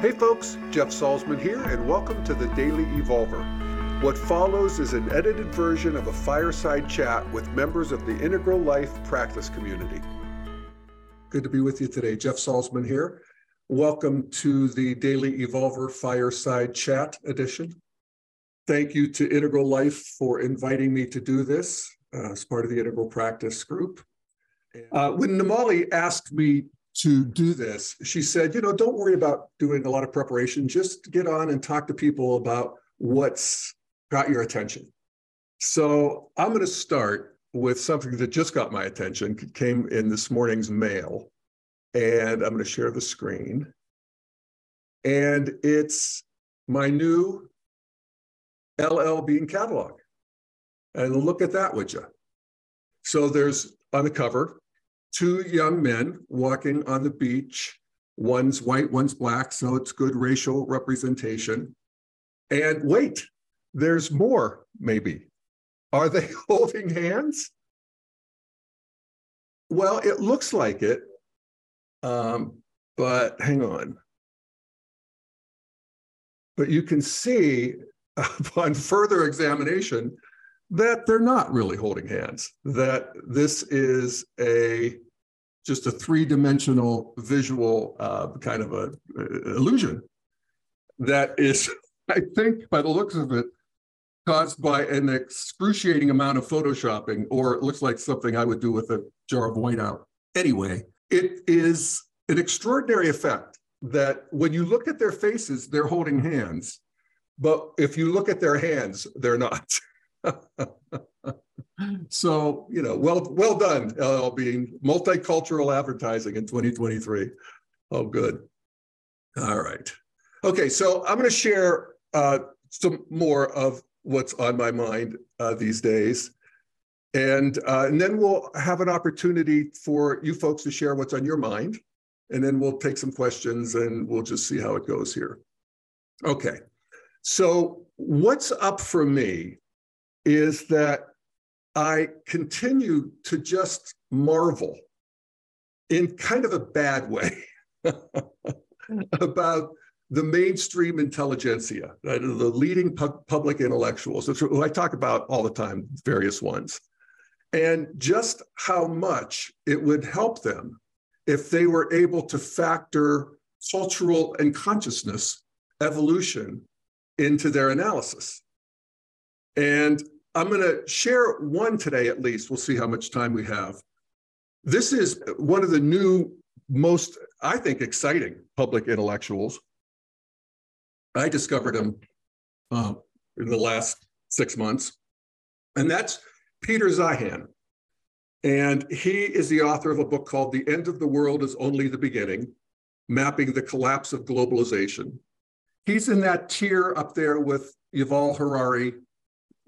Hey folks, Jeff Salzman here, and welcome to the Daily Evolver. What follows is an edited version of a fireside chat with members of the Integral Life practice community. Good to be with you today. Jeff Salzman here. Welcome to the Daily Evolver Fireside Chat edition. Thank you to Integral Life for inviting me to do this uh, as part of the Integral Practice Group. Uh, when Namali asked me to do this, she said, you know, don't worry about doing a lot of preparation. Just get on and talk to people about what's got your attention. So I'm going to start with something that just got my attention, came in this morning's mail. And I'm going to share the screen. And it's my new LL Bean catalog. And look at that, would you? So there's on the cover two young men walking on the beach. One's white, one's black, so it's good racial representation. And wait, there's more, maybe. Are they holding hands? Well, it looks like it, um, but hang on. But you can see upon further examination that they're not really holding hands, that this is a just a three-dimensional visual uh, kind of a, a illusion that is, I think, by the looks of it, caused by an excruciating amount of photoshopping, or it looks like something I would do with a jar of whiteout. Anyway, it is an extraordinary effect that when you look at their faces, they're holding hands. But if you look at their hands, they're not. so you know, well, well done, Bean multicultural advertising in 2023. Oh, good. All right. Okay, so I'm going to share uh, some more of what's on my mind uh, these days. And, uh, and then we'll have an opportunity for you folks to share what's on your mind. And then we'll take some questions and we'll just see how it goes here. Okay. So, what's up for me is that I continue to just marvel in kind of a bad way about the mainstream intelligentsia, the leading pu- public intellectuals, who I talk about all the time, various ones, and just how much it would help them if they were able to factor cultural and consciousness evolution into their analysis. And I'm going to share one today at least. We'll see how much time we have. This is one of the new, most, I think, exciting public intellectuals. I discovered him uh, in the last six months, and that's Peter Zeihan. And he is the author of a book called The End of the World is Only the Beginning Mapping the Collapse of Globalization. He's in that tier up there with Yuval Harari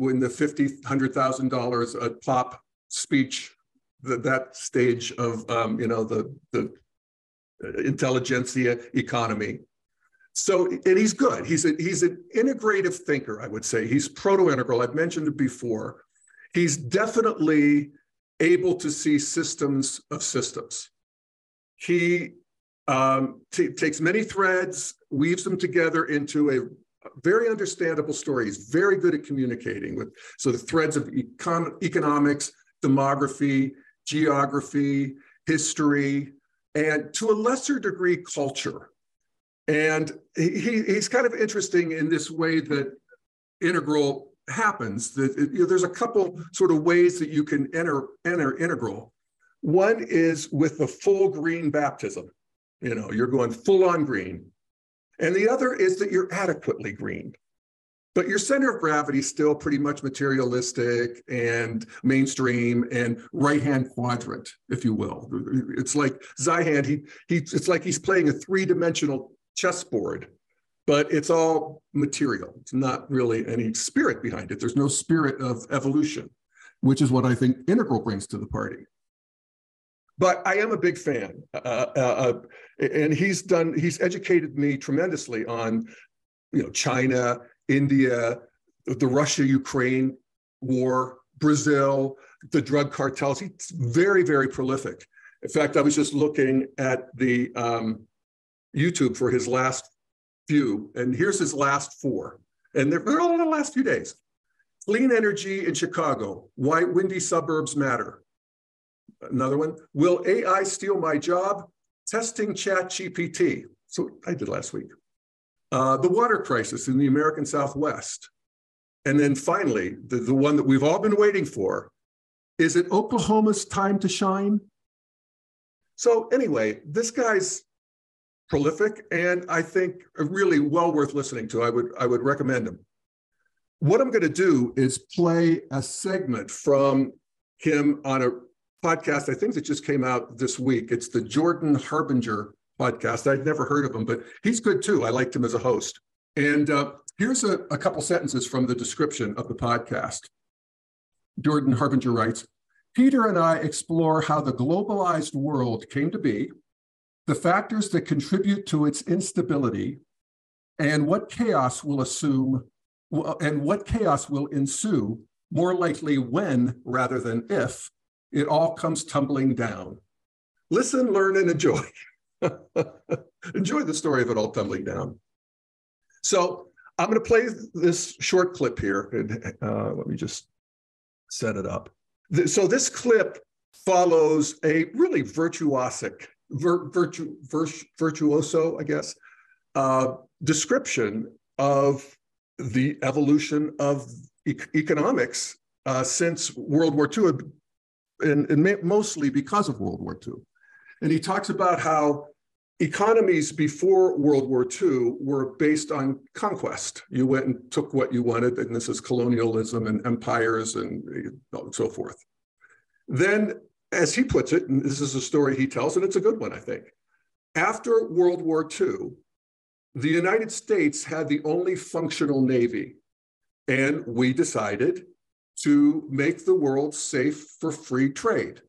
when the fifty hundred thousand dollars a pop speech, the, that stage of um, you know the the intelligentsia economy. So, and he's good. He's a, he's an integrative thinker, I would say. He's proto-integral. I've mentioned it before. He's definitely able to see systems of systems. He um, takes many threads, weaves them together into a very understandable story. He's very good at communicating with so the threads of econ- economics, demography, geography, history, and to a lesser degree, culture. And he, he's kind of interesting in this way that integral happens. That you know, there's a couple sort of ways that you can enter enter integral. One is with the full green baptism. You know, you're going full on green. And the other is that you're adequately green. But your center of gravity is still pretty much materialistic and mainstream and right-hand quadrant, if you will. It's like Zeihan, he, he, it's like he's playing a three-dimensional chessboard, but it's all material. It's not really any spirit behind it. There's no spirit of evolution, which is what I think Integral brings to the party but I am a big fan. Uh, uh, uh, and he's done, he's educated me tremendously on, you know, China, India, the Russia Ukraine war, Brazil, the drug cartels. He's very, very prolific. In fact, I was just looking at the um, YouTube for his last few, and here's his last four. And they're, they're all in the last few days. Clean energy in Chicago, why windy suburbs matter. Another one, will AI steal my job? Testing chat GPT. So I did last week. Uh, the water crisis in the American Southwest. And then finally, the, the one that we've all been waiting for, is it Oklahoma's time to shine? So anyway, this guy's prolific and I think really well worth listening to. I would I would recommend him. What I'm going to do is play a segment from him on a podcast. I think that just came out this week. It's the Jordan Harbinger podcast. I'd never heard of him, but he's good too. I liked him as a host. And uh, here's a, a couple sentences from the description of the podcast. Jordan Harbinger writes Peter and I explore how the globalized world came to be the factors that contribute to its instability, and what chaos will assume and what chaos will ensue more likely when rather than if it all comes tumbling down. Listen, learn, and enjoy. enjoy the story of it all tumbling down. So I'm going to play this short clip here. And uh, let me just set it up. So this clip follows a really virtuosic vir, virtu, virtuoso, I guess, uh, description of the evolution of e- economics uh, since World War II, and, and mostly because of World War II. And he talks about how economies before World War II were based on conquest. You went and took what you wanted, and this is colonialism and empires and uh, so forth. Then as he puts it, and this is a story he tells, and it's a good one, I think. After World War II, the United States had the only functional Navy, and we decided to make the world safe for free trade.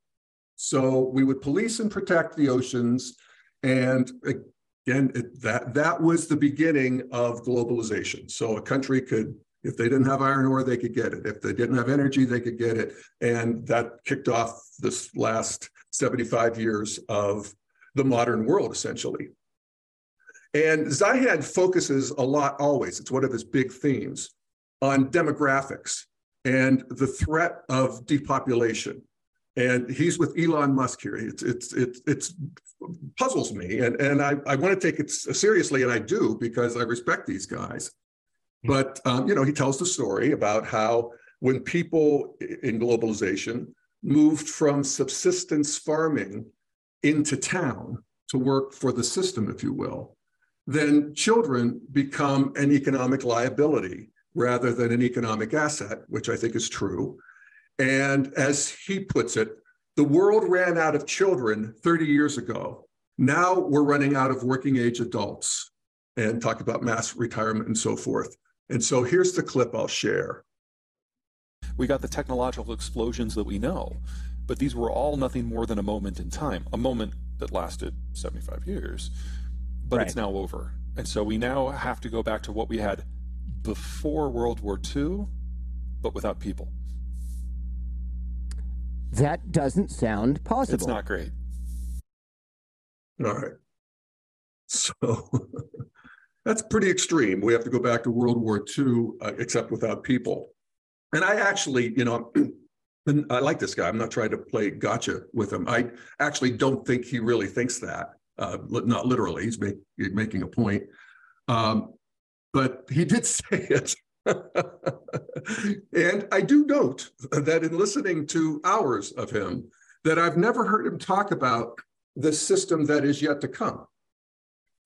So we would police and protect the oceans. And again, it, that, that was the beginning of globalization. So a country could if they didn't have iron ore, they could get it. If they didn't have energy, they could get it. And that kicked off this last 75 years of the modern world, essentially. And Zeihan focuses a lot always, it's one of his big themes, on demographics and the threat of depopulation. And he's with Elon Musk here. It's it's it's it's puzzles me, and and I, I want to take it seriously, and I do because I respect these guys. But um, you know, he tells the story about how when people in globalization moved from subsistence farming into town to work for the system, if you will, then children become an economic liability rather than an economic asset, which I think is true. And as he puts it, the world ran out of children 30 years ago. Now we're running out of working age adults and talk about mass retirement and so forth. And so here's the clip I'll share. We got the technological explosions that we know, but these were all nothing more than a moment in time, a moment that lasted 75 years, but right. it's now over. And so we now have to go back to what we had before World War II, but without people. That doesn't sound possible. It's not great. All right. So That's pretty extreme. We have to go back to World War II, uh, except without people. And I actually, you know, and I like this guy. I'm not trying to play gotcha with him. I actually don't think he really thinks that. Uh, not literally, he's make, making a point. Um, but he did say it. and I do note that in listening to hours of him, that I've never heard him talk about the system that is yet to come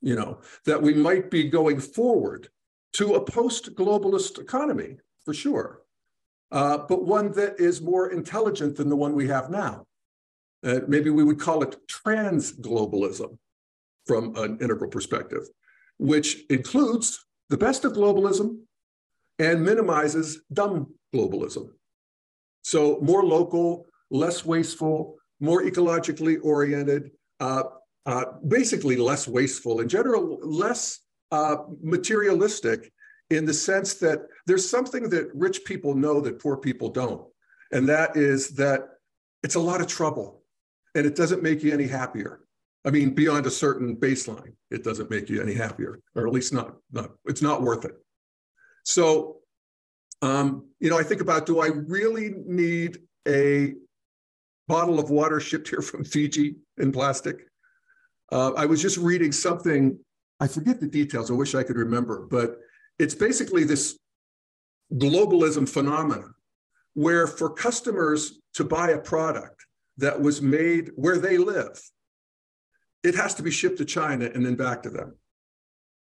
you know, that we might be going forward to a post-globalist economy, for sure, uh, but one that is more intelligent than the one we have now. Uh, maybe we would call it trans-globalism from an integral perspective, which includes the best of globalism and minimizes dumb globalism. So more local, less wasteful, more ecologically oriented, uh, uh, basically less wasteful, in general, less uh, materialistic in the sense that there's something that rich people know that poor people don't. And that is that it's a lot of trouble and it doesn't make you any happier. I mean, beyond a certain baseline, it doesn't make you any happier, or at least not, not it's not worth it. So, um, you know, I think about do I really need a bottle of water shipped here from Fiji in plastic? Uh, I was just reading something, I forget the details, I wish I could remember, but it's basically this globalism phenomenon where for customers to buy a product that was made where they live, it has to be shipped to China and then back to them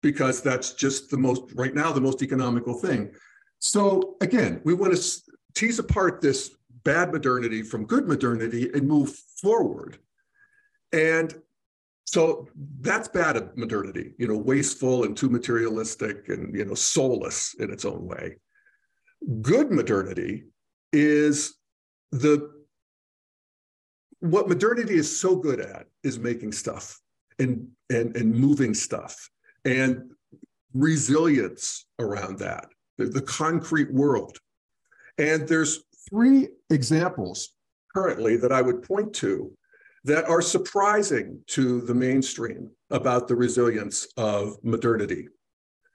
because that's just the most, right now, the most economical thing. So again, we want to tease apart this bad modernity from good modernity and move forward. And so that's bad modernity, you know, wasteful and too materialistic and, you know, soulless in its own way. Good modernity is the what modernity is so good at is making stuff and and and moving stuff and resilience around that the, the concrete world. And there's three examples currently that i would point to that are surprising to the mainstream about the resilience of modernity.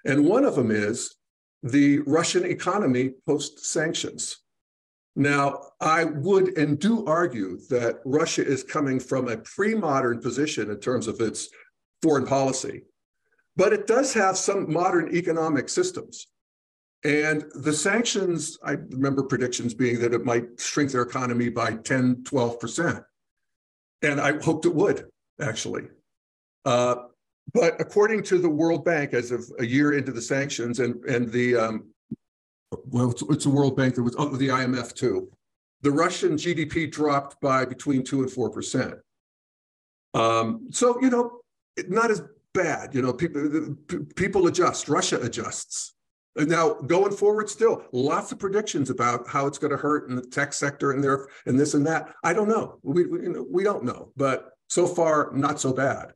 And one of them is the russian economy post sanctions now, I would and do argue that Russia is coming from a pre modern position in terms of its foreign policy, but it does have some modern economic systems. And the sanctions, I remember predictions being that it might shrink their economy by 10, 12%. And I hoped it would, actually. Uh, but according to the World Bank, as of a year into the sanctions and, and the um, well, it's, it's a World Bank. There was oh, the IMF too. The Russian GDP dropped by between two and four percent. Um, so you know, not as bad. You know, people people adjust. Russia adjusts. Now going forward, still lots of predictions about how it's going to hurt in the tech sector and there and this and that. I don't know. We we, you know, we don't know, but so far not so bad.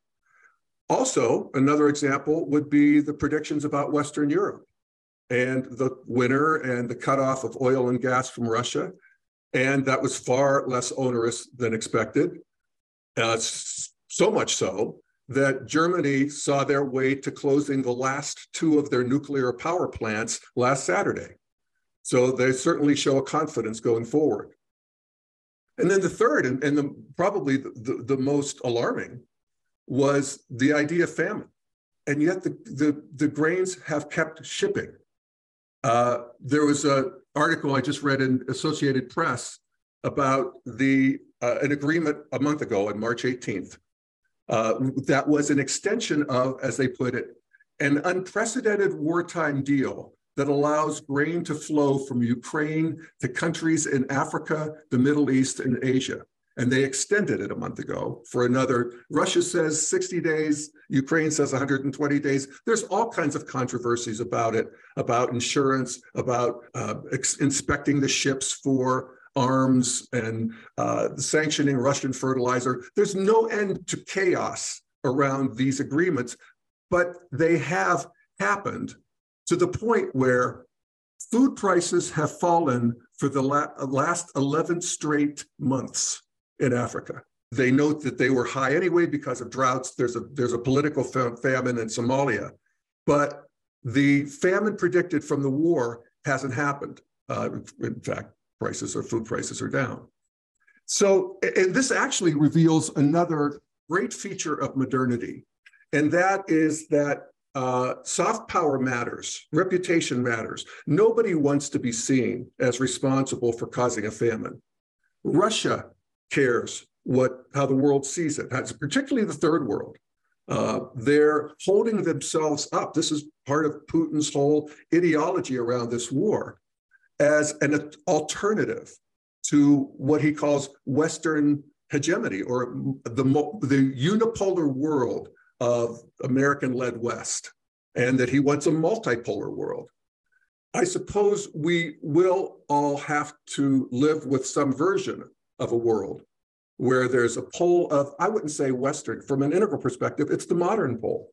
Also, another example would be the predictions about Western Europe and the winter and the cutoff of oil and gas from Russia. And that was far less onerous than expected. Uh, so much so that Germany saw their way to closing the last two of their nuclear power plants last Saturday. So they certainly show a confidence going forward. And then the third, and, and the, probably the, the, the most alarming, was the idea of famine. And yet the, the, the grains have kept shipping. Uh, there was an article I just read in Associated Press about the uh, an agreement a month ago on March 18th uh, that was an extension of, as they put it, an unprecedented wartime deal that allows grain to flow from Ukraine to countries in Africa, the Middle East, and Asia and they extended it a month ago for another. Russia says 60 days, Ukraine says 120 days. There's all kinds of controversies about it, about insurance, about uh, ex- inspecting the ships for arms and uh, sanctioning Russian fertilizer. There's no end to chaos around these agreements, but they have happened to the point where food prices have fallen for the la- last 11 straight months in Africa. They note that they were high anyway because of droughts. There's a there's a political famine in Somalia, but the famine predicted from the war hasn't happened. Uh, in fact, prices or food prices are down. So, and this actually reveals another great feature of modernity, and that is that uh, soft power matters, reputation matters. Nobody wants to be seen as responsible for causing a famine. Russia cares what how the world sees it, particularly the third world. Uh, they're holding themselves up. This is part of Putin's whole ideology around this war as an alternative to what he calls Western hegemony or the, the unipolar world of American led West, and that he wants a multipolar world. I suppose we will all have to live with some version of a world where there's a pole of, I wouldn't say Western, from an integral perspective, it's the modern pole.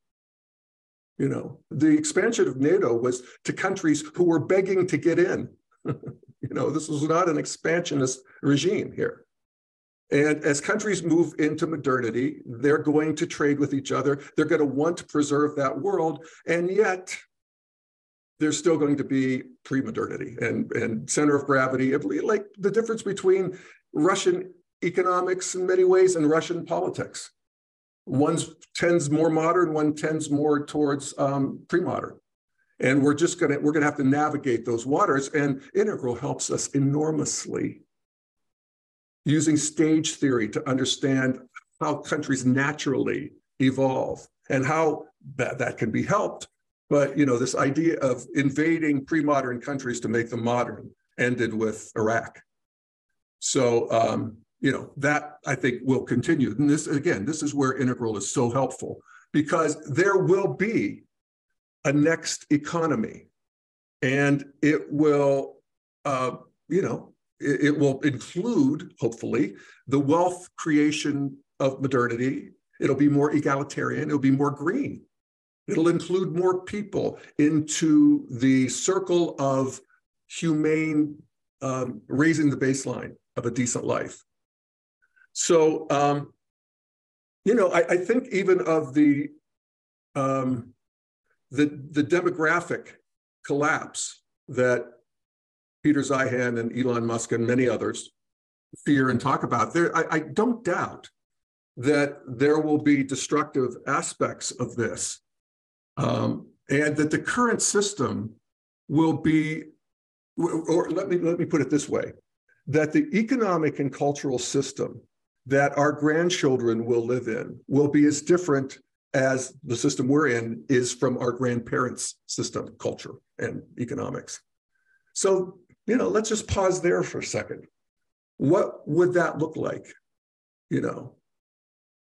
You know, the expansion of NATO was to countries who were begging to get in. you know, this was not an expansionist regime here. And as countries move into modernity, they're going to trade with each other. They're going to want to preserve that world. And yet, there's still going to be pre-modernity and, and center of gravity, like the difference between Russian economics in many ways and Russian politics. One tends more modern, one tends more towards um, pre-modern. And we're just gonna, we're gonna have to navigate those waters. And Integral helps us enormously using stage theory to understand how countries naturally evolve and how that, that can be helped. But you know, this idea of invading pre-modern countries to make them modern ended with Iraq. So um, you know that I think will continue. And this again, this is where integral is so helpful because there will be a next economy, and it will, uh, you know, it, it will include, hopefully, the wealth creation of modernity. It'll be more egalitarian, it'll be more green. It'll include more people into the circle of humane um, raising the baseline of a decent life. So, um, you know, I, I, think even of the um, the the demographic collapse that Peter Zeihan and Elon Musk and many others fear and talk about. There, I, I don't doubt that there will be destructive aspects of this, um, and that the current system will be, or let me let me put it this way, that the economic and cultural system that our grandchildren will live in will be as different as the system we're in is from our grandparents' system, culture, and economics. So you know, let's just pause there for a second. What would that look like? You know,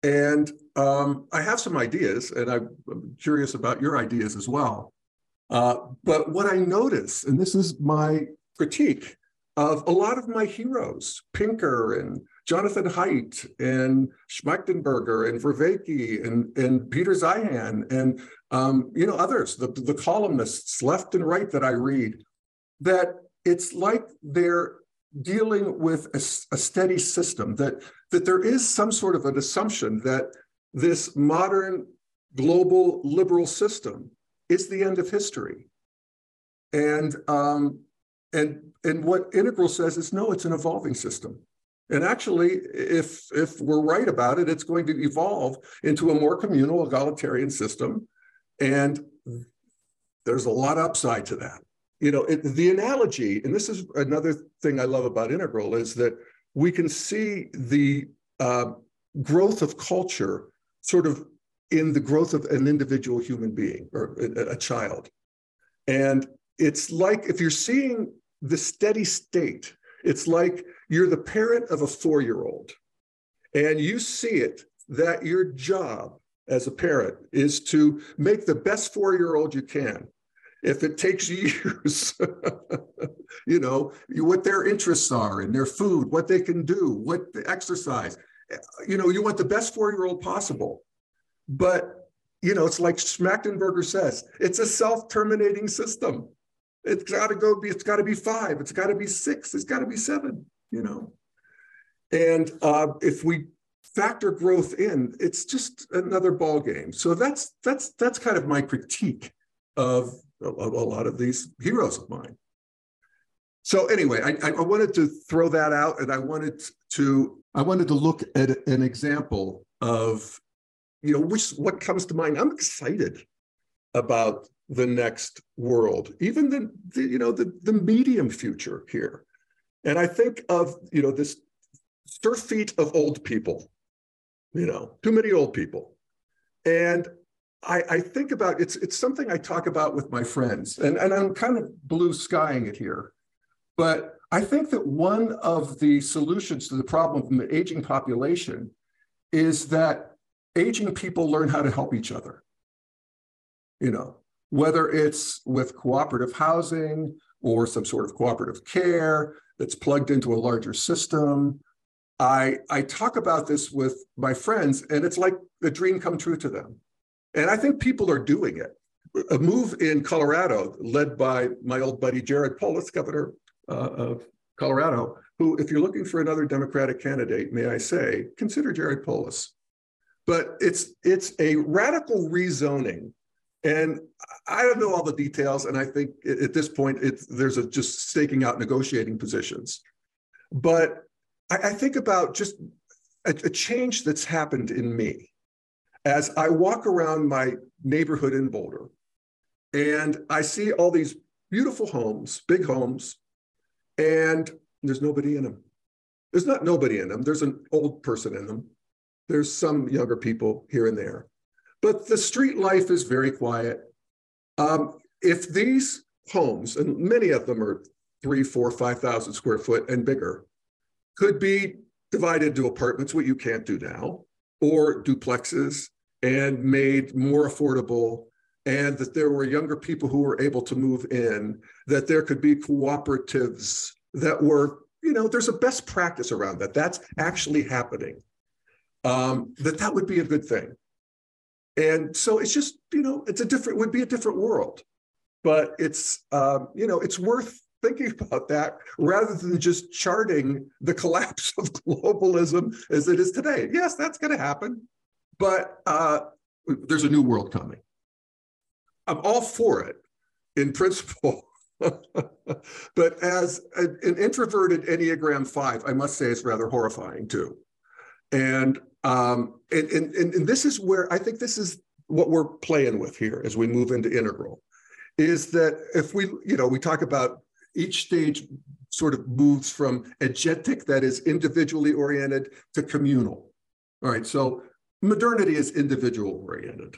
and um, I have some ideas, and I'm curious about your ideas as well. Uh, but what I notice, and this is my critique of a lot of my heroes, Pinker and Jonathan Haidt and Schmachtenberger and Vervaeke and, and Peter Zeihan and um, you know others, the, the columnists left and right that I read, that it's like they're dealing with a, a, steady system that that there is some sort of an assumption that this modern global liberal system is the end of history. And um, and and what integral says is no it's an evolving system. And actually if if we're right about it it's going to evolve into a more communal egalitarian system. And there's a lot of upside to that. You know, it, the analogy, and this is another thing I love about Integral, is that we can see the uh, growth of culture sort of in the growth of an individual human being or a, a child. And it's like if you're seeing the steady state, it's like you're the parent of a four year old and you see it that your job as a parent is to make the best four year old you can if it takes years, you know, what their interests are in their food, what they can do, what the exercise. You know, you want the best four year old possible. But, you know, it's like Schmachtenberger says it's a self terminating system. It's got to go be, it's got to be five, it's got to be six, it's got to be seven, you know. And uh, if we factor growth in, it's just another ball game. So that's that's that's kind of my critique of a, a lot of these heroes of mine. So anyway, I, I wanted to throw that out, and I wanted to I wanted to look at an example of, you know, which what comes to mind. I'm excited about the next world, even the, the you know the the medium future here, and I think of you know this surfeit of old people, you know, too many old people, and I, I, think about it's it's something I talk about with my friends, and, and I'm kind of blue skying it here. But I think that one of the solutions to the problem of the aging population is that aging people learn how to help each other. You know, whether it's with cooperative housing or some sort of cooperative care that's plugged into a larger system. I, I talk about this with my friends, and it's like a dream come true to them and I think people are doing it. A move in Colorado, led by my old buddy Jared Polis, governor uh, of Colorado, who, if you're looking for another Democratic candidate, may I say, consider Jared Polis. But it's it's a radical rezoning. And I don't know all the details, and I think at this point, there's a just staking out negotiating positions. But I, I think about just a, a change that's happened in me as I walk around my neighborhood in Boulder, and I see all these beautiful homes, big homes, and there's nobody in them. There's not nobody in them. There's an old person in them. There's some younger people here and there. But the street life is very quiet. Um, if these homes, and many of them are three, four, 5,000 square foot and bigger, could be divided into apartments, what you can't do now, or duplexes and made more affordable and that there were younger people who were able to move in, that there could be cooperatives that were, you know, there's a best practice around that. That's actually happening. Um, that that would be a good thing. And so it's just, you know, it's a different, would be a different world. But it's, um, you know, it's worth thinking about that rather than just charting the collapse of globalism as it is today. Yes, that's going to happen. But uh, there's a new world coming. I'm all for it in principle. but as an introverted Enneagram 5, I must say it's rather horrifying too. And, um, and, and, and this is where I think this is what we're playing with here as we move into integral is that if we, you know, we talk about each stage sort of moves from agentic, that is individually oriented, to communal. All right, so modernity is individual oriented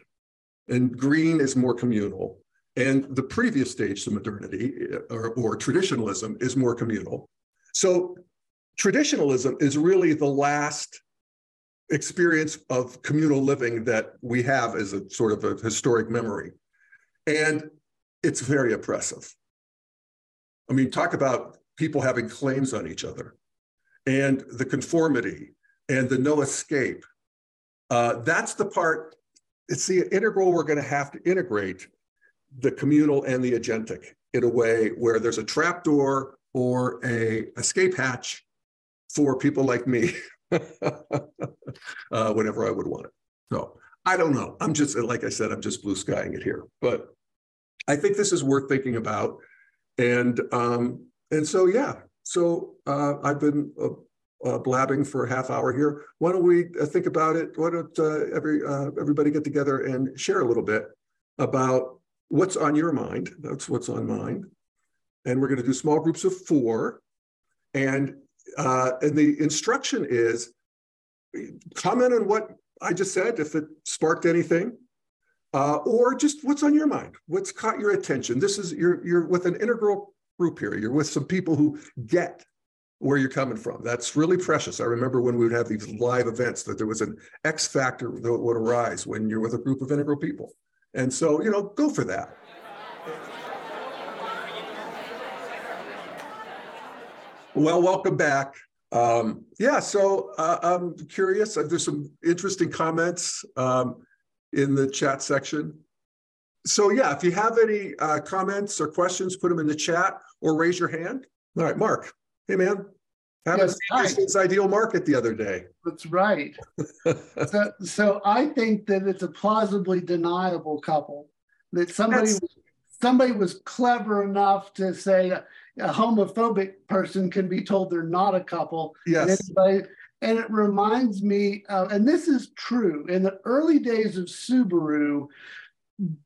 and green is more communal. And the previous stage to modernity or, or traditionalism is more communal. So traditionalism is really the last experience of communal living that we have as a sort of a historic memory. And it's very oppressive. I mean, talk about people having claims on each other and the conformity and the no escape. Uh, that's the part it's the integral we're going to have to integrate the communal and the agentic in a way where there's a trapdoor or a escape hatch for people like me uh, whenever I would want it. So I don't know. I'm just, like I said, I'm just blue skying it here. But I think this is worth thinking about. And um, and so yeah, so uh, I've been uh, uh, blabbing for a half hour here. Why don't we uh, think about it? Why don't uh, every uh, everybody get together and share a little bit about what's on your mind? That's what's on mine. And we're going to do small groups of four. And uh, and the instruction is comment on what I just said if it sparked anything. Uh, or just what's on your mind, what's caught your attention. This is you're you're with an integral group here. You're with some people who get where you're coming from. That's really precious. I remember when we would have these live events that there was an X factor that would arise when you're with a group of integral people. And so, you know, go for that. Well, welcome back. Um, yeah, so uh, I'm curious. Uh, there's some interesting comments um, in the chat section. So yeah, if you have any uh, comments or questions, put them in the chat or raise your hand. All right, Mark. Hey, man. Haven't yes, seen this ideal market the other day. That's right. so, so I think that it's a plausibly deniable couple. That somebody was, somebody was clever enough to say a, homophobic person can be told they're not a couple. Yes. And, and it reminds me, of, and this is true, in the early days of Subaru,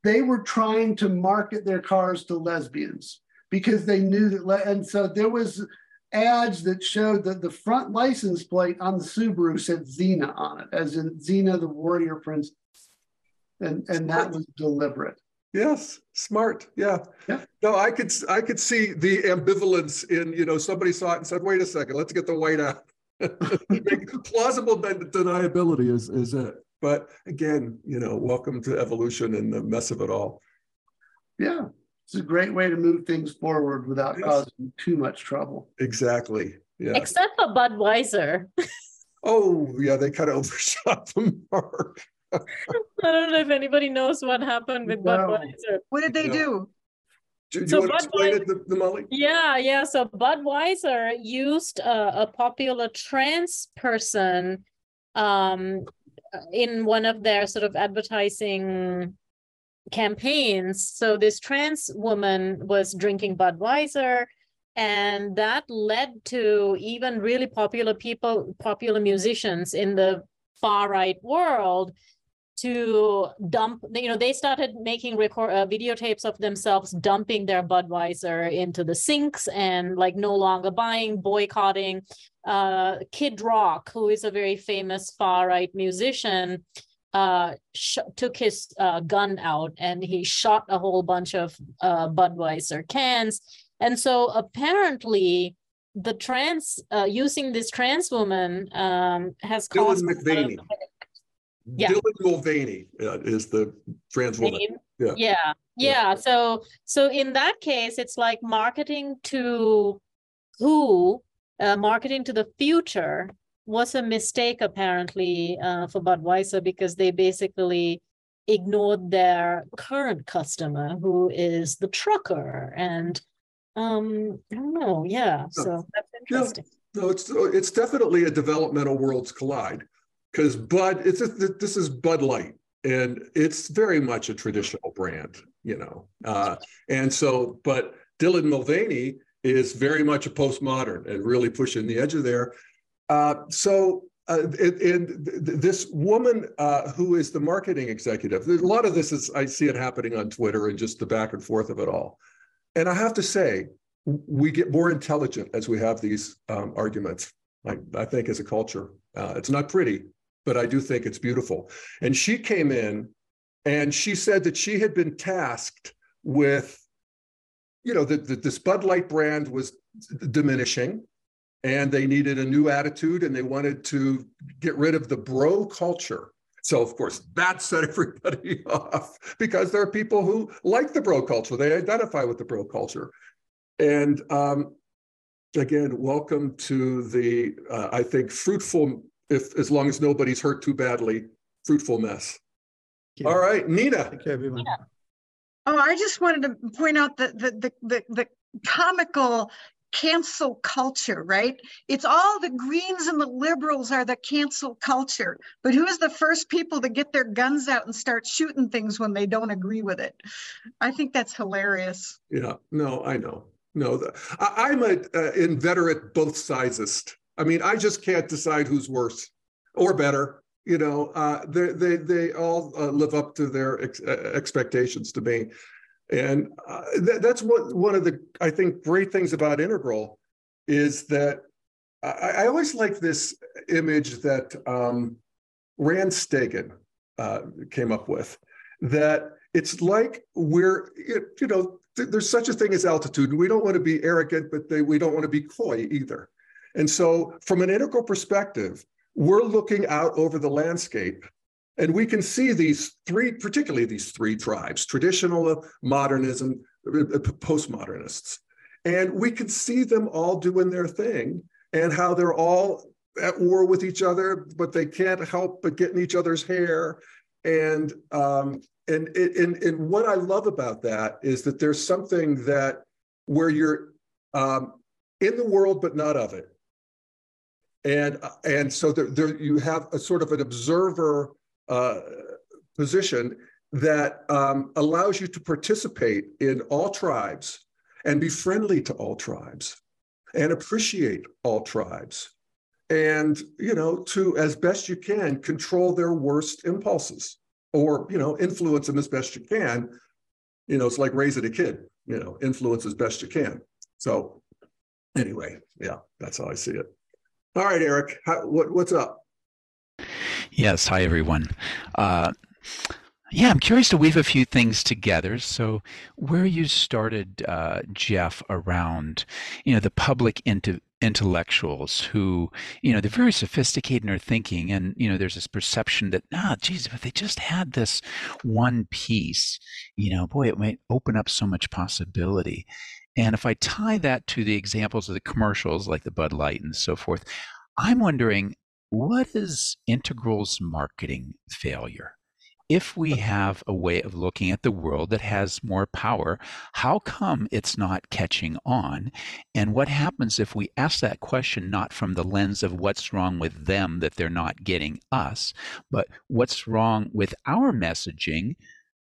they were trying to market their cars to lesbians because they knew that, and so there was ads that showed that the front license plate on the Subaru said Xena on it, as in Xena, the warrior princess. And, and that was deliberate. Yes, smart. Yeah. yeah. No, I could I could see the ambivalence in, you know, somebody saw it and said, wait a second, let's get the white out. Plausible deniability is, is it. But again, you know, welcome to evolution and the mess of it all. Yeah. It's a great way to move things forward without yes. causing too much trouble. Exactly. Yeah. Except for Budweiser. oh, yeah, they kind of overshot the mark. I don't know if anybody knows what happened with no. Budweiser. What did they do? Do, do so you want to explain it, the, the Molly? Yeah, yeah. So Budweiser used a, a popular trans person um, in one of their sort of advertising campaigns. So this trans woman was drinking Budweiser, and that led to even really popular people, popular musicians in the far right world to dump you know they started making record uh, videotapes of themselves dumping their budweiser into the sinks and like no longer buying boycotting. Uh, kid rock who is a very famous far right musician uh, sh- took his uh, gun out and he shot a whole bunch of uh, budweiser cans. And so apparently the trans uh, using this trans woman um, has caused yeah. Dylan Mulvaney uh, is the trans woman. Yeah. yeah. yeah. Yeah. So so in that case, it's like marketing to who, uh, marketing to the future was a mistake apparently uh, for Budweiser because they basically ignored their current customer who is the trucker and um I don't know yeah so that's interesting. No, no it's it's definitely a developmental worlds collide because Bud, it's a, this is Bud Light, and it's very much a traditional brand, you know. Uh, and so, but Dylan Mulvaney is very much a postmodern and really pushing the edge of there. Uh, so, uh, and, and this woman uh, who is the marketing executive, a lot of this is I see it happening on Twitter and just the back and forth of it all. And I have to say, we get more intelligent as we have these um, arguments. I, I, think as a culture, uh, it's not pretty, but I do think it's beautiful. And she came in and she said that she had been tasked with, you know, that, that this Bud Light brand was diminishing and they needed a new attitude and they wanted to get rid of the bro culture. So, of course, that set everybody off because there are people who like the bro culture. They identify with the bro culture. And um, again, welcome to the, uh, I think, fruitful if as long as nobody's hurt too badly, fruitful mess. All right, Nina. Thank you, everyone. Yeah. Oh, I just wanted to point out the the the the, the comical cancel culture, right? It's all the Greens and the liberals are the cancel culture. But who's the first people to get their guns out and start shooting things when they don't agree with it? I think that's hilarious. Yeah, no, I know. No, the, I, am an uh, inveterate both sidesist. I mean, I just can't decide who's worse or better. You know, uh, they they they all uh, live up to their ex- uh, expectations to me, and uh, th- that's what one of the I think great things about Integral is that I, I always like this image that um, Rand Stagen uh, came up with that it's like we're you know there's such a thing as altitude and we don't want to be arrogant but they, we don't want to be coy either and so, from an integral perspective, we're looking out over the landscape and we can see these three, particularly these three tribes traditional modernism, uh, postmodernists. And we can see them all doing their thing and how they're all at war with each other, but they can't help but get in each other's hair. And um, and, and and what I love about that is that there's something that where you're um, in the world but not of it and and so there, there you have a sort of an observer uh, position that um, allows you to participate in all tribes and be friendly to all tribes and appreciate all tribes and you know to as best you can control their worst impulses or you know influence them as best you can. You know it's like raising a kid you know influence as best you can. So anyway yeah that's how i see it all right, Eric, how, what, what's up? Yes, hi everyone. Uh, yeah, I'm curious to weave a few things together. So, where you started, uh, Jeff, around you know the public into intellectuals who you know they're very sophisticated in their thinking, and you know there's this perception that ah, geez, if they just had this one piece, you know, boy, it might open up so much possibility. And if I tie that to the examples of the commercials like the Bud Light and so forth, I'm wondering what is Integral's marketing failure? if we have a way of looking at the world that has more power, how come it's not catching on? And what mm-hmm. happens if we ask that question not from the lens of what's wrong with them that they're not getting us, but what's wrong with our messaging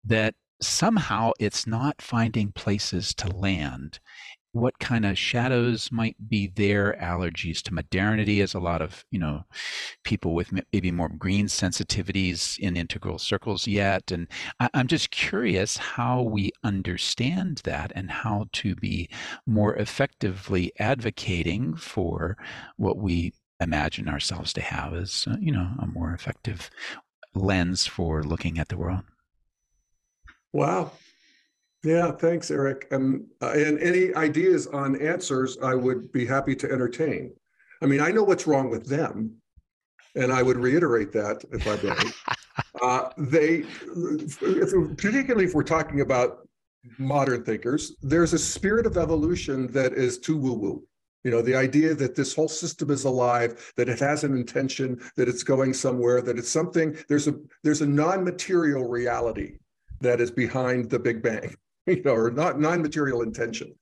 that somehow it's not finding places to land. What kind of shadows might be there allergies to modernity as a lot of you know people with maybe more green sensitivities in integral circles yet and I, i'm just curious how we understand that and how to be more effectively advocating for what we imagine ourselves to have as uh, you know a more effective lens for looking at the world wow yeah, thanks, Eric. Um, uh, and any ideas on answers, I would be happy to entertain. I mean, I know what's wrong with them, and I would reiterate that if I may. uh, they, particularly if we're talking about modern thinkers, there's a spirit of evolution that is too woo-woo. You know, the idea that this whole system is alive, that it has an intention, that it's going somewhere, that it's something. There's a there's a non-material reality that is behind the Big Bang. you know, or not non-material intention.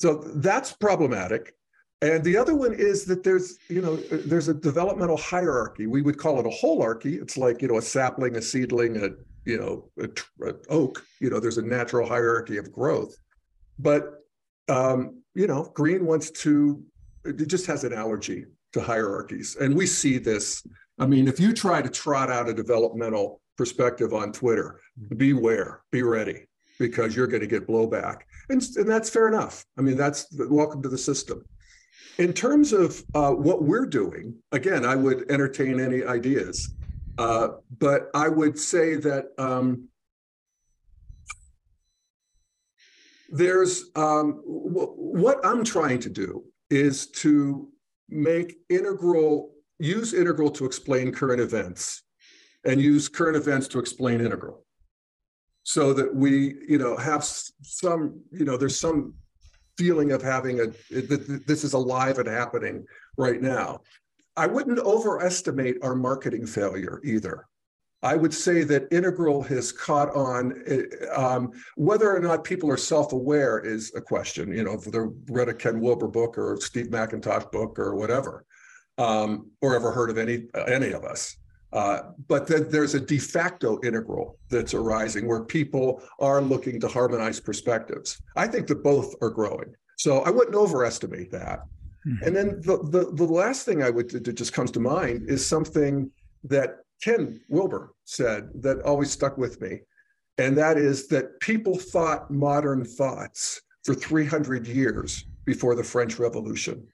So that's problematic. And the other one is that there's, you know, there's a developmental hierarchy. We would call it a holarchy. It's like, you know, a sapling, a seedling, a, you know, a, a oak. You know, there's a natural hierarchy of growth. But, um, you know, Green wants to, it just has an allergy to hierarchies. And we see this. I mean, if you try to trot out a developmental perspective on Twitter, beware, be ready because you're going to get blowback. And, and that's fair enough. I mean, that's welcome to the system. In terms of uh, what we're doing, again, I would entertain any ideas, uh, but I would say that um, there's um, w- what I'm trying to do is to make integral, use integral to explain current events and use current events to explain integral so that we, you know, have some, you know, there's some feeling of having a this is alive and happening right now. I wouldn't overestimate our marketing failure either. I would say that Integral has caught on. Um, whether or not people are self-aware is a question. You know, if they read a Ken Wilber book or Steve McIntosh book or whatever, um, or ever heard of any any of us. Uh, but then there's a de facto integral that's arising where people are looking to harmonize perspectives. I think that both are growing. So I wouldn't overestimate that. Mm-hmm. And then the, the, the last thing I would that just comes to mind is something that Ken Wilber said that always stuck with me. And that is that people thought modern thoughts for 300 years before the French Revolution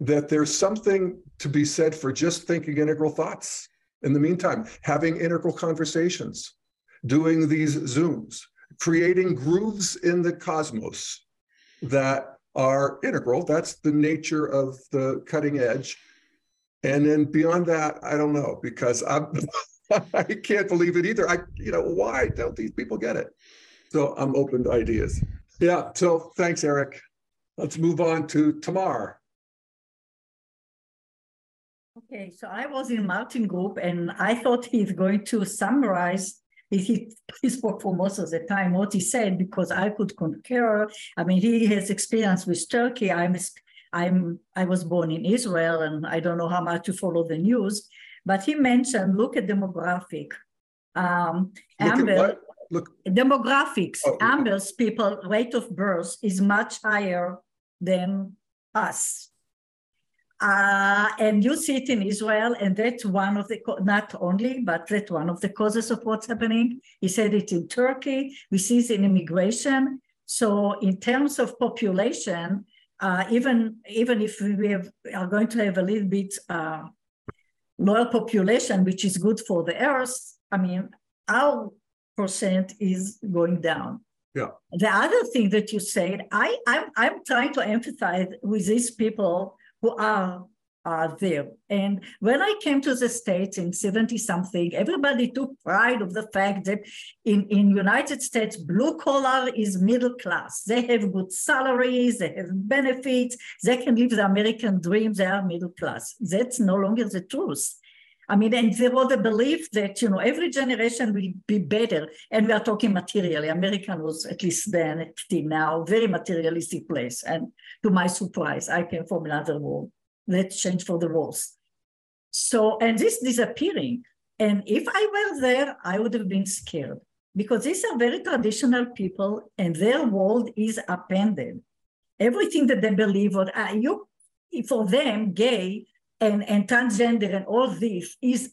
that there's something to be said for just thinking integral thoughts. In the meantime, having integral conversations, doing these Zooms, creating grooves in the cosmos that are integral. That's the nature of the cutting edge. And then beyond that, I don't know because I'm I can't believe it either. I, you know, why don't these people get it? So I'm open to ideas. Yeah. So thanks, Eric. Let's move on to Tamar. Okay, so I was in Martin Group and I thought he's going to summarize he, he spoke for most of the time what he said because I could concur. I mean, he has experience with Turkey. I'm I'm I was born in Israel and I don't know how much to follow the news, but he mentioned look at demographic. Um, look Amber, look. demographics. Oh, Amber's people rate of birth is much higher than us. Uh, and you see it in Israel, and that's one of the, not only, but that's one of the causes of what's happening. He said it in Turkey, we see it in immigration. So in terms of population, uh, even, even if we have, are going to have a little bit uh, lower population, which is good for the earth, I mean, our percent is going down. Yeah. The other thing that you said, I, I'm, I'm trying to empathize with these people who are are there. And when I came to the States in 70 something, everybody took pride of the fact that in, in United States, blue collar is middle class. They have good salaries, they have benefits, they can live the American dream, they are middle class. That's no longer the truth. I mean, and there was a belief that, you know, every generation will be better. And we are talking materially. American was, at least then, now, very materialistic place. And to my surprise, I came from another world. That changed for the worse. So, and this disappearing. And if I were there, I would have been scared because these are very traditional people and their world is appended. Everything that they believe, or uh, you, for them, gay and, and transgender and all this is,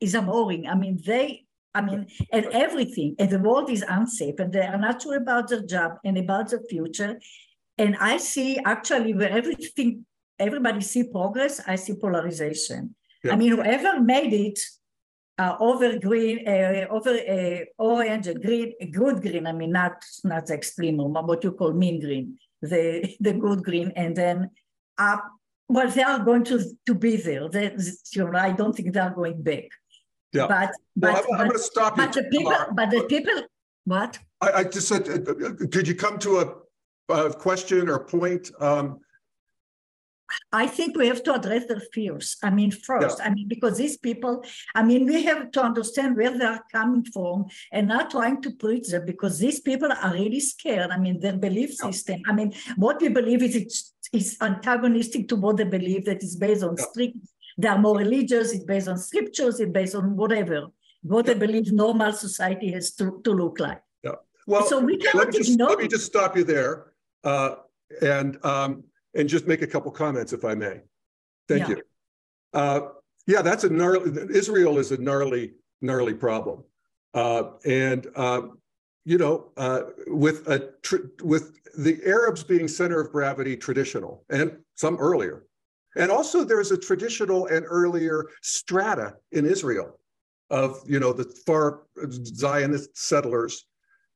is abhorring. I mean, they, I mean, and everything, and the world is unsafe, and they are not sure about their job and about the future. And I see actually where everything, everybody see progress, I see polarization. Yeah. I mean, whoever made it uh, over green, uh, over uh, orange, green, good green. I mean, not not the extreme, but what you call mean green, the the good green, and then up well, they are going to, to be there. They, you know, I don't think they are going back. Yeah. But, but I'm, I'm going to stop but you. The people, but the people, what? I, I just said, uh, uh, could you come to a, a question or point? Um, I think we have to address their fears. I mean, first, yeah. I mean, because these people, I mean, we have to understand where they are coming from and not trying to preach them because these people are really scared. I mean, their belief yeah. system. I mean, what we believe is it's, is antagonistic to what they believe that is based on yeah. strict, they are more religious, it's based on scriptures, it's based on whatever, what they believe normal society has to, to look like. Yeah. Well, so we let, me just, let me just stop you there. Uh, and um, and just make a couple comments, if I may. Thank yeah. you. Uh, yeah, that's a gnarly, Israel is a gnarly, gnarly problem. Uh, and, uh, you know, uh, with, a with the Arabs being center of gravity traditional and some earlier. And also there's a traditional and earlier strata in Israel of, you know, the far Zionist settlers.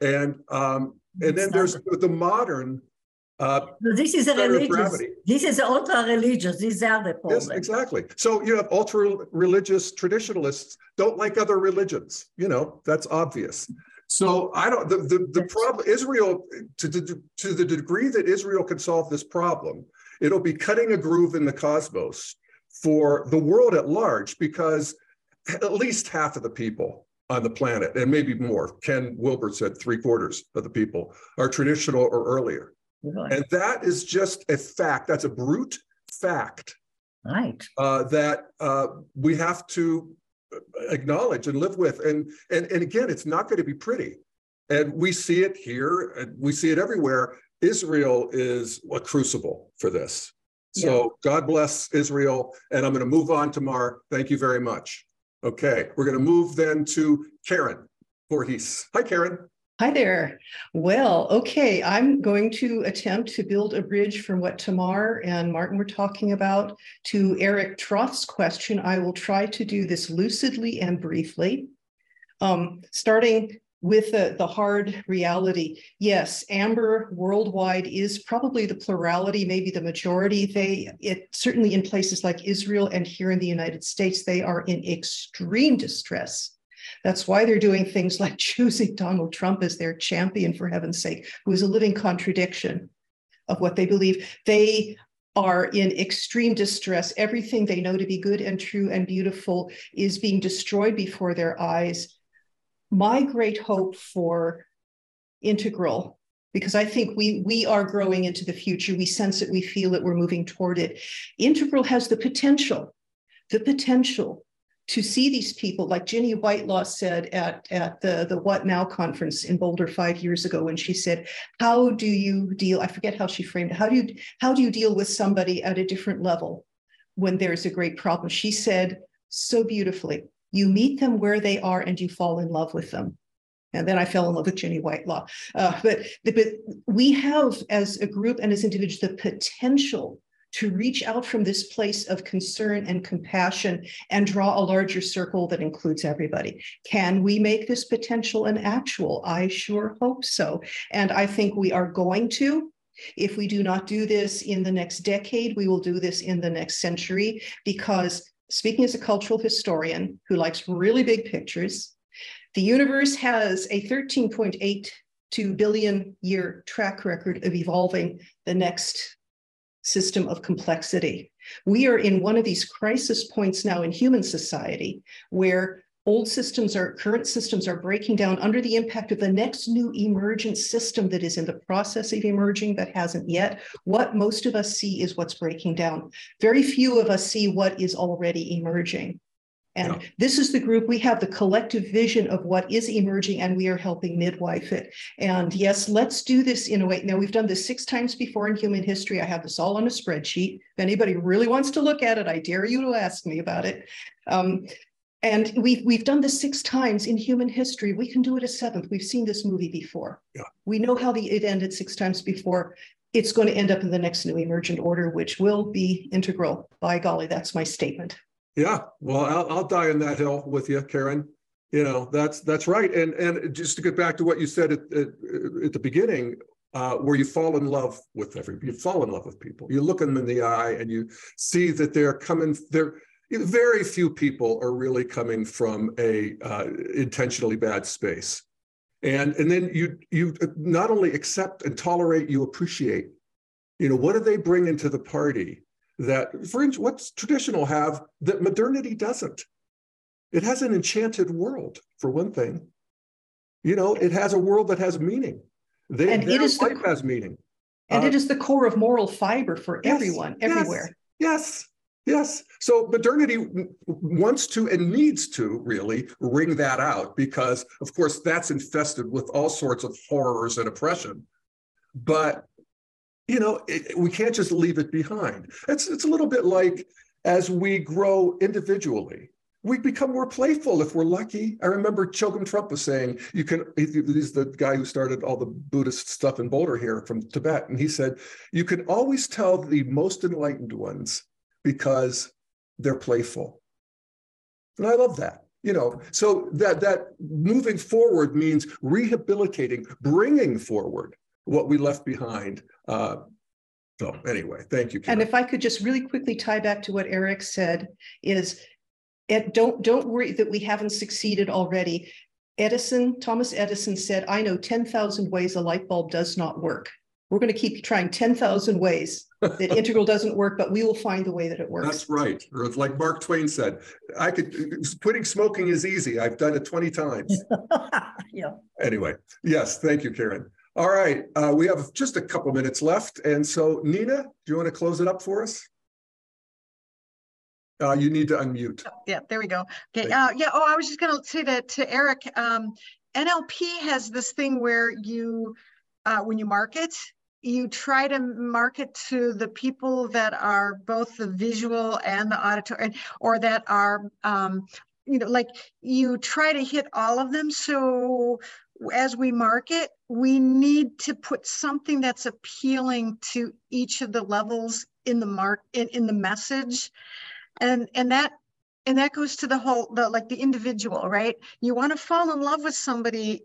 And, um, and then there's the modern uh, this is a religious. This is ultra religious. These are the problems. Yes, exactly. So you have ultra religious traditionalists don't like other religions. You know that's obvious. So I don't. The the, the problem Israel to, to to the degree that Israel can solve this problem, it'll be cutting a groove in the cosmos for the world at large because at least half of the people on the planet, and maybe more, Ken Wilber said three quarters of the people are traditional or earlier. Right. And that is just a fact. That's a brute fact. Right. Uh, that uh, we have to acknowledge and live with. And, and, and again, it's not going to be pretty. And we see it here and we see it everywhere. Israel is a crucible for this. So yeah. God bless Israel. And I'm going to move on to Mar. Thank you very much. Okay, we're going to move then to Karen Voorhees. Hi, Karen. Hi there. Well, okay, I'm going to attempt to build a bridge from what Tamar and Martin were talking about to Eric Troth's question. I will try to do this lucidly and briefly. Um, starting with the, the hard reality, yes, amber worldwide is probably the plurality, maybe the majority. They, it certainly in places like Israel and here in the United States, they are in extreme distress that's why they're doing things like choosing Donald Trump as their champion, for heaven's sake, who is a living contradiction of what they believe. They are in extreme distress. Everything they know to be good and true and beautiful is being destroyed before their eyes. My great hope for integral because I think we we are growing into the future. We sense it, we feel it, we're moving toward it. Integral has the potential, the potential to see these people, like Ginny Whitelaw said at, at the, the What Now conference in Boulder five years ago, when she said, How do you deal? I forget how she framed it. How do you how do you deal with somebody at a different level when there's a great problem? She said so beautifully, you meet them where they are and you fall in love with them. And then I fell in love with Ginny Whitelaw. Uh, but, but we have, as a group and as individuals, the potential to reach out from this place of concern and compassion and draw a larger circle that includes everybody. Can we make this potential an actual? I sure hope so. And I think we are going to. If we do not do this in the next decade, we will do this in the next century because speaking as a cultural historian who likes really big pictures, the universe has a 13.82 billion year track record of evolving the next system of complexity. We are in one of these crisis points now in human society where old systems are current systems are breaking down under the impact of the next new emergent system that is in the process of emerging but hasn't yet. What most of us see is what's breaking down. Very few of us see what is already emerging and yeah. this is the group we have the collective vision of what is emerging, and we are helping midwife it. And yes, let's do this in a way. Now, we've done this six times before in human history. I have this all on a spreadsheet. If anybody really wants to look at it, I dare you to ask me about it. Um, and we've we've done this six times in human history. We can do it a seventh. We've seen this movie before. Yeah. We know how the it ended six times before. It's going to end up in the next new emergent order, which will be integral. By golly, that's my statement. Yeah, well, I'll, I'll die in that hill with you, Karen. You know, that's that's right. And and just to get back to what you said at, at, at the beginning, uh, where you fall in love with every, you fall in love with people. You look them in the eye and you see that they're coming. They're very few people are really coming from a uh, intentionally bad space and and then you you not only accept and tolerate you appreciate you know what do they bring into the party that fringe what's traditional have that modernity doesn't. It has an enchanted world for one thing. You know it has a world that has meaning. They, and it is life the, has meaning. And uh, it is the core of moral fiber for yes, everyone everywhere. yes Yes. So modernity wants to and needs to really wring that out because, of course, that's infested with all sorts of horrors and oppression. But, you know, it, we can't just leave it behind. It's, it's a little bit like as we grow individually, we become more playful if we're lucky. I remember Chogyam Trungpa was saying, you can, he's the guy who started all the Buddhist stuff in Boulder here from Tibet. And he said, you can always tell the most enlightened ones because they're playful. And I love that. You know, so that that moving forward means rehabilitating, bringing forward what we left behind. Uh, so anyway, thank you. Karen. And if I could just really quickly tie back to what Eric said, is it, don't don't worry that we haven't succeeded already. Edison, Thomas Edison said, "I know ten thousand ways a light bulb does not work." We're going to keep trying 10,000 ways that integral doesn't work, but we will find the way that it works. That's right. Or like Mark Twain said, I could quitting smoking is easy. I've done it 20 times. yeah. Anyway, yes, thank you, Karen. All right, uh, we have just a couple minutes left. And so Nina, do you want to close it up for us? Uh, you need to unmute. Yeah, there we go. Okay. Uh, yeah. Oh, I was just going to say that to Eric. Um, NLP has this thing where you, uh, when you market, you try to market to the people that are both the visual and the auditory or that are um, you know like you try to hit all of them so as we market we need to put something that's appealing to each of the levels in the mark in, in the message and and that and that goes to the whole the like the individual right you want to fall in love with somebody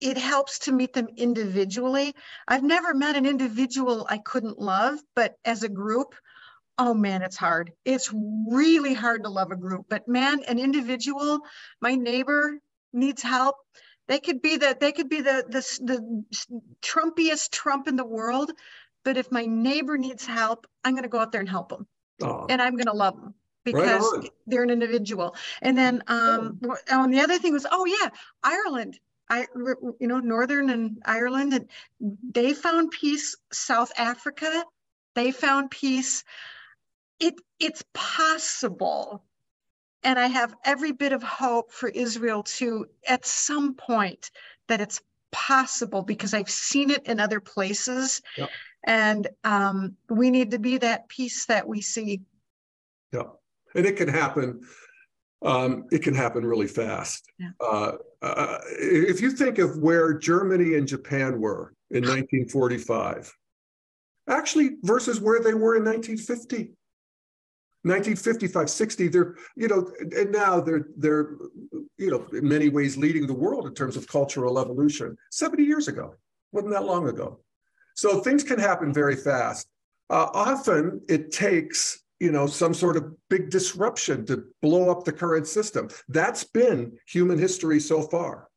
it helps to meet them individually. I've never met an individual I couldn't love, but as a group, oh man, it's hard. It's really hard to love a group. But man, an individual, my neighbor needs help. They could be the they could be the the, the Trumpiest Trump in the world, but if my neighbor needs help, I'm going to go out there and help them, oh. and I'm going to love them because right they're an individual. And then um, oh. and the other thing was, oh yeah, Ireland. I, you know, Northern and Ireland, and they found peace. South Africa, they found peace. It it's possible, and I have every bit of hope for Israel too. At some point, that it's possible because I've seen it in other places, yep. and um, we need to be that peace that we see. Yeah, and it can happen um, it can happen really fast. Yeah. Uh, uh, if you think of where Germany and Japan were in 1945, actually versus where they were in 1950. 1955, 60, they're, you know, and now they're, they're, you know, in many ways leading the world in terms of cultural evolution. 70 years ago, wasn't that long ago. So things can happen very fast. Uh, often it takes you know some sort of big disruption to blow up the current system that's been human history so far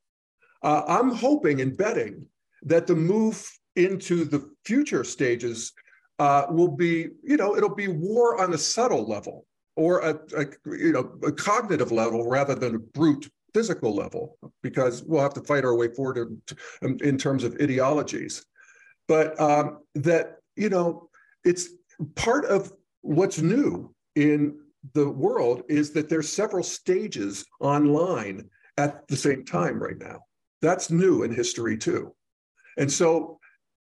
uh, i'm hoping and betting that the move into the future stages uh, will be, you know, it'll be war on a subtle level or a, a, you know a cognitive level rather than a brute physical level because we'll have to fight our way forward in, in terms of ideologies. But um, that you know it's part of what's new in the world is that there's several stages online at the same time right now. That's new in history too. And so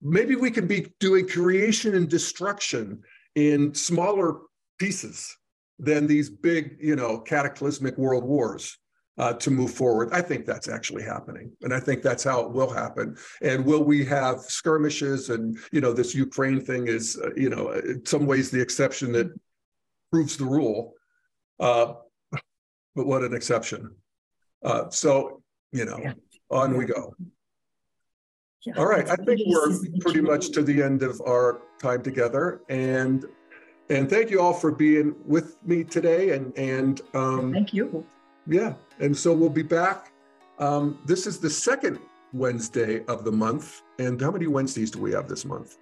maybe we can be doing creation and destruction in smaller pieces than these big, you know, cataclysmic world wars uh, to move forward. I think that's actually happening, and I think that's how it will happen. And will we have skirmishes? And you know, this Ukraine thing is, uh, you know, in some ways the exception that proves the rule. Uh, but what an exception! Uh, so you know, yeah. on we go. Yeah, All right, I think we're pretty much to the end of our time together, and and thank you all for being with me today. And and um, thank you. Yeah, and so we'll be back. Um, this is the second Wednesday of the month. And how many Wednesdays do we have this month?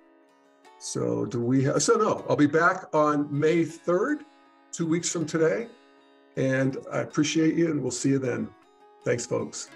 So do we have? So no, I'll be back on May third, two weeks from today. And I appreciate you, and we'll see you then. Thanks, folks.